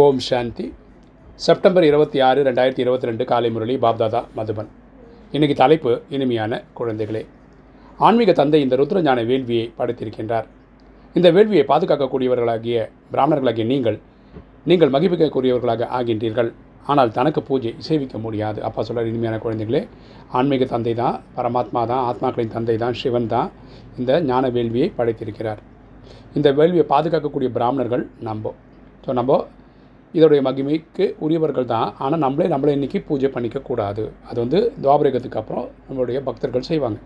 ஓம் சாந்தி. September இருபத்தி ஆறு ரெண்டாயிரத்தி இருபத்தி ரெண்டு காலை முரளி பாப்தாதா மதுபன். இன்றைக்கு தலைப்பு இனிமையான குழந்தைகளே. ஆன்மீக தந்தை இந்த ருத்ரஞான வேள்வியை படைத்திருக்கின்றார். இந்த வேள்வியை பாதுகாக்கக்கூடியவர்களாகிய பிராமணர்களாகிய நீங்கள் நீங்கள் மகிழ்விக்கக்கூடியவர்களாக ஆகின்றீர்கள். ஆனால் தனக்கு பூஜை சேவிக்க முடியாது. அப்பா சொல்கிறார் இனிமையான குழந்தைகளே ஆன்மீக தந்தை தான் பரமாத்மா தான் ஆத்மாக்களின் தந்தை தான் சிவன் தான் இந்த ஞான வேள்வியை படைத்திருக்கிறார். இந்த வேள்வியை பாதுகாக்கக்கூடிய பிராமணர்கள் நம்போ. ஸோ நம்ம இதோடைய மகிமைக்கு உரியவர்கள் தான். ஆனால் நம்மளே நம்மளே இன்றைக்கி பூஜை பண்ணிக்கக்கூடாது. அது வந்து துவாபரேகத்துக்கு அப்புறம் நம்மளுடைய பக்தர்கள் செய்வாங்க.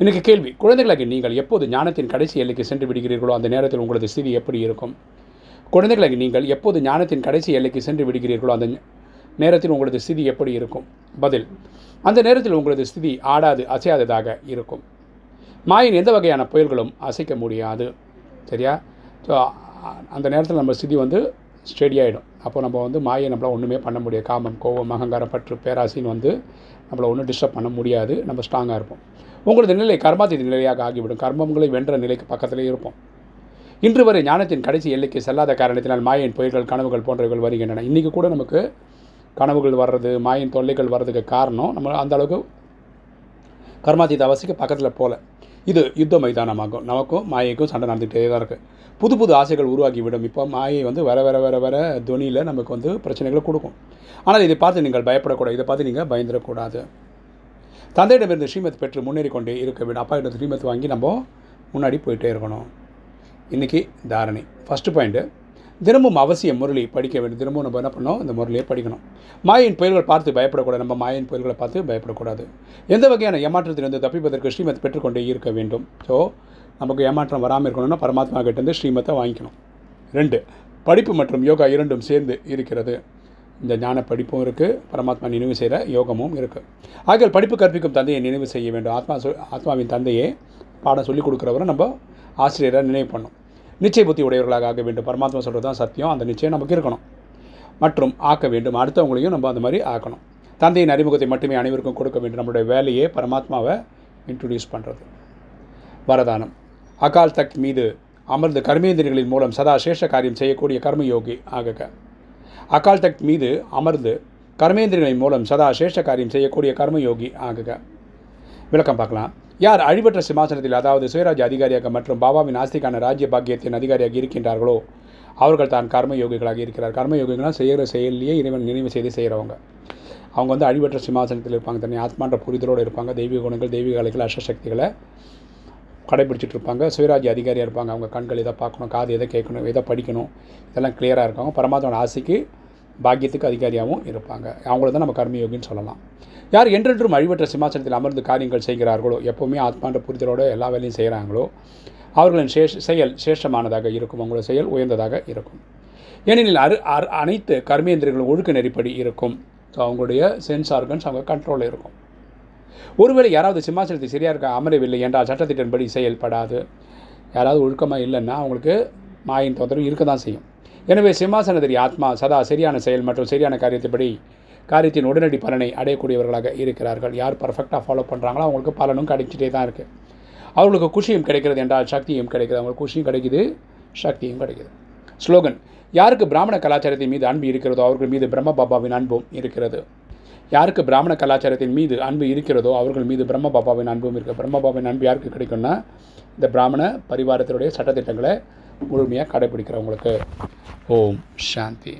இன்றைக்கி கேள்வி குழந்தைகளாகி நீங்கள் எப்போது ஞானத்தின் கடைசி எல்லைக்கு சென்று விடுகிறீர்களோ அந்த நேரத்தில் உங்களது ஸ்திதி எப்படி இருக்கும்? குழந்தைகளாகி நீங்கள் எப்போது ஞானத்தின் கடைசி எல்லைக்கு சென்று விடுகிறீர்களோ அந்த நேரத்தில் உங்களது ஸ்திதி எப்படி இருக்கும்? பதில் அந்த நேரத்தில் உங்களது ஸ்திதி ஆடாது அசையாததாக இருக்கும். மாயின் எந்த வகையான புயல்களும் அசைக்க முடியாது. சரியா? ஸோ அந்த நேரத்தில் நம்ம ஸ்திதி வந்து ஸ்டெடி ஆகிடும் அப்போ நம்ம வந்து மாயை நம்மளால் ஒன்றுமே பண்ண முடியாது. காமம் கோபம் அகங்காரம் பற்று பேராசின்னு வந்து நம்மளை ஒன்றும் டிஸ்டர்ப் பண்ண முடியாது. நம்ம ஸ்ட்ராங்காக இருப்போம். உங்களது நிலை கர்மாத்தின் நிலையாக ஆகிவிடும். கர்மங்களை வென்ற நிலைக்கு பக்கத்திலே இருப்போம். இன்று வரை ஞானத்தின் கடைசி எல்லைக்கு செல்லாத காரணத்தினால் மாயின் புயல்கள் கனவுகள் போன்றவைகள் வருகின்றன. இன்றைக்கி கூட நமக்கு கனவுகள் வர்றது மாயின் தொல்லைகள் வர்றதுக்கு காரணம் நம்ம அந்த அளவுக்கு கர்மாத்தீத அவசிக்கு பக்கத்தில் போகல இது யுத்த மைதானமாகும். நமக்கும் மாயைக்கும் சண்டை நடந்துகிட்டே தான் இருக்குது புது புது ஆசைகள் உருவாகிவிடும். இப்போ மாயை வந்து வர வர வர வர துணியில் நமக்கு வந்து பிரச்சனைகளை கொடுக்கும். ஆனால் இதை பார்த்து நீங்கள் பயப்படக்கூடாது. இதை பார்த்து நீங்கள் பயந்துடக்கூடாது. தந்தையிடமிருந்து ஸ்ரீமத் பெற்று முன்னேறி கொண்டே இருக்க வேண்டும். அப்பா கிட்ட ஸ்ரீமத் வாங்கி நம்ம முன்னாடி போயிட்டே இருக்கணும். இன்றைக்கி தாரணை. ஃபஸ்ட்டு பாயிண்ட்டு தினமும் அவசியம் முரளி படிக்க வேண்டும். தினமும் நம்ம என்ன பண்ணோம் இந்த முரளியை படிக்கணும். மாயின் புயல்கள் பார்த்து பயப்படக்கூடாது. நம்ம மாயின் புயல்களை பார்த்து பயப்படக்கூடாது. எந்த வகையான ஏமாற்றத்திலிருந்து தப்பிப்பதற்கு ஸ்ரீமத் பெற்றுக்கொண்டே இருக்க வேண்டும். ஸோ நமக்கு ஏமாற்றம் வராமல் இருக்கணும்னா பரமாத்மா கிட்டேருந்து ஸ்ரீமத்தை வாங்கிக்கணும். ரெண்டு படிப்பு மற்றும் யோகா இரண்டும் சேர்ந்து இருக்கிறது. இந்த ஞான படிப்பும் இருக்குது பரமாத்மா நினைவு செய்கிற யோகமும் இருக்குது ஆகிய படிப்பு கற்பிக்கும் தந்தையை நினைவு செய்ய வேண்டும். ஆத்மா சொ ஆத்மாவின் தந்தையை பாடம் சொல்லிக் கொடுக்குறவரை நம்ம ஆசிரியரை நினைவு பண்ணணும். நிச்சய புத்தி உடையவர்களாக ஆக வேண்டும். பரமாத்மா சொல்கிறது தான் சத்தியம். அந்த நிச்சயம் நமக்கு இருக்கணும். மற்றும் ஆக்க வேண்டும். அடுத்தவங்களையும் நம்ம அந்த மாதிரி ஆக்கணும். தந்தையின் அறிமுகத்தை மட்டுமே அனைவருக்கும் கொடுக்க வேண்டும். நம்மளுடைய வேலையே பரமாத்மாவை இன்ட்ரடியூஸ் பண்ணுறது வரதானம். அகால் தக்த் மீது அமர்ந்து கர்மேந்திரங்களின் மூலம் சதா சேஷ காரியம் செய்யக்கூடிய கர்மயோகி ஆகக. அகால் தக்த் மீது அமர்ந்து கர்மேந்திரங்களின் மூலம் சதா சேஷ காரியம் செய்யக்கூடிய கர்மயோகி ஆகுக. விளக்கம் பார்க்கலாம். யார் அழிவற்ற சிம்மாசனத்தில் அதாவது சுயராஜ்ய அதிகாரியாக மற்றும் பாபாவின் ஆஸ்திக்கான ராஜ்ய பாக்கியத்தின் அதிகாரியாக இருக்கின்றார்களோ அவர்கள் தான் கர்மயோகிகளாக இருக்கிறார். கர்மயோகிகள்லாம் செய்கிற செயலிலேயே இறைவன் நினைவு செய்து செய்கிறவங்க. அவங்க வந்து அழிவற்ற சிம்மாசனத்தில் இருப்பாங்க. தன்னை ஆத்மான்ற புரிதலோடு இருப்பாங்க. தெய்வீக குணங்கள் தெய்வீக கலைகள் அஷ்டசக்திகளை கடைபிடிச்சிட்டு இருப்பாங்க. சுயராஜ்ய அதிகாரியாக இருப்பாங்க. அவங்க கண்கள் எதை பார்க்கணும் காது எதை கேட்கணும் எதை படிக்கணும் இதெல்லாம் கிளியராக இருக்காங்க பரமாத்மாவோட ஆசைக்கு பாக்கியத்துக்கு அதிகாரியாகவும் இருப்பாங்க. அவங்கள தான் நம்ம கர்மயோகின்னு சொல்லலாம். யார் என்றென்றும் அழிவற்ற சிம்மாசனத்தில் அமர்ந்து காரியங்கள் செய்கிறார்களோ எப்போவுமே ஆத்மான்ற புரிதலோடு எல்லா வேலையும் செய்கிறாங்களோ அவர்களின் சேஷ் செயல் சேஷமானதாக இருக்கும். அவங்களோட செயல் உயர்ந்ததாக இருக்கும். ஏனெனில் அரு அனைத்து கர்மேந்திரங்களும் ஒழுக்க நெறிப்படி இருக்கும். ஸோ அவங்களுடைய சென்ஸ் ஆர்கன்ஸ் அவங்க கண்ட்ரோலில் இருக்கும். ஒருவேளை யாராவது சிம்மாசனத்தை சரியாக இருக்க அமரவில்லை என்றால் சட்டத்திட்டன்படி செயல்படாது. யாராவது ஒழுக்கமாக இல்லைன்னா அவங்களுக்கு மாயின் தொந்தரவு இருக்க தான் செய்யும். எனவே சிம்மாசனதிரி ஆத்மா சதா சரியான செயல் மற்றும் சரியான காரியத்தைப்படி காரியத்தின் உடனடி பலனை அடையக்கூடியவர்களாக இருக்கிறார்கள். யார் பர்ஃபெக்டாக ஃபாலோ பண்ணுறாங்களோ அவங்களுக்கு பலனும் கிடைச்சிட்டே தான் இருக்குது அவர்களுக்கு குஷியும் கிடைக்கிறது என்றால் சக்தியும் கிடைக்கிறது அவங்களுக்கு குஷியும் கிடைக்குது சக்தியும் கிடைக்குது. ஸ்லோகன் யாருக்கு பிராமண கலாச்சாரத்தின் மீது அன்பு இருக்கிறதோ அவர்கள் மீது பிரம்ம பாபாவின் அன்பும் இருக்கிறது. யாருக்கு பிராமண கலாச்சாரத்தின் மீது அன்பு இருக்கிறதோ அவர்கள் மீது பிரம்ம பாபாவின் அன்பும் இருக்குது பிரம்ம பாபாவின் அன்பு யாருக்கு கிடைக்கும்னா இந்த பிராமண பரிவாரத்தினுடைய சட்டத்திட்டங்களை முழுமையாக கடைப்பிடிக்கிறவங்களுக்கு ஓம் சாந்தி.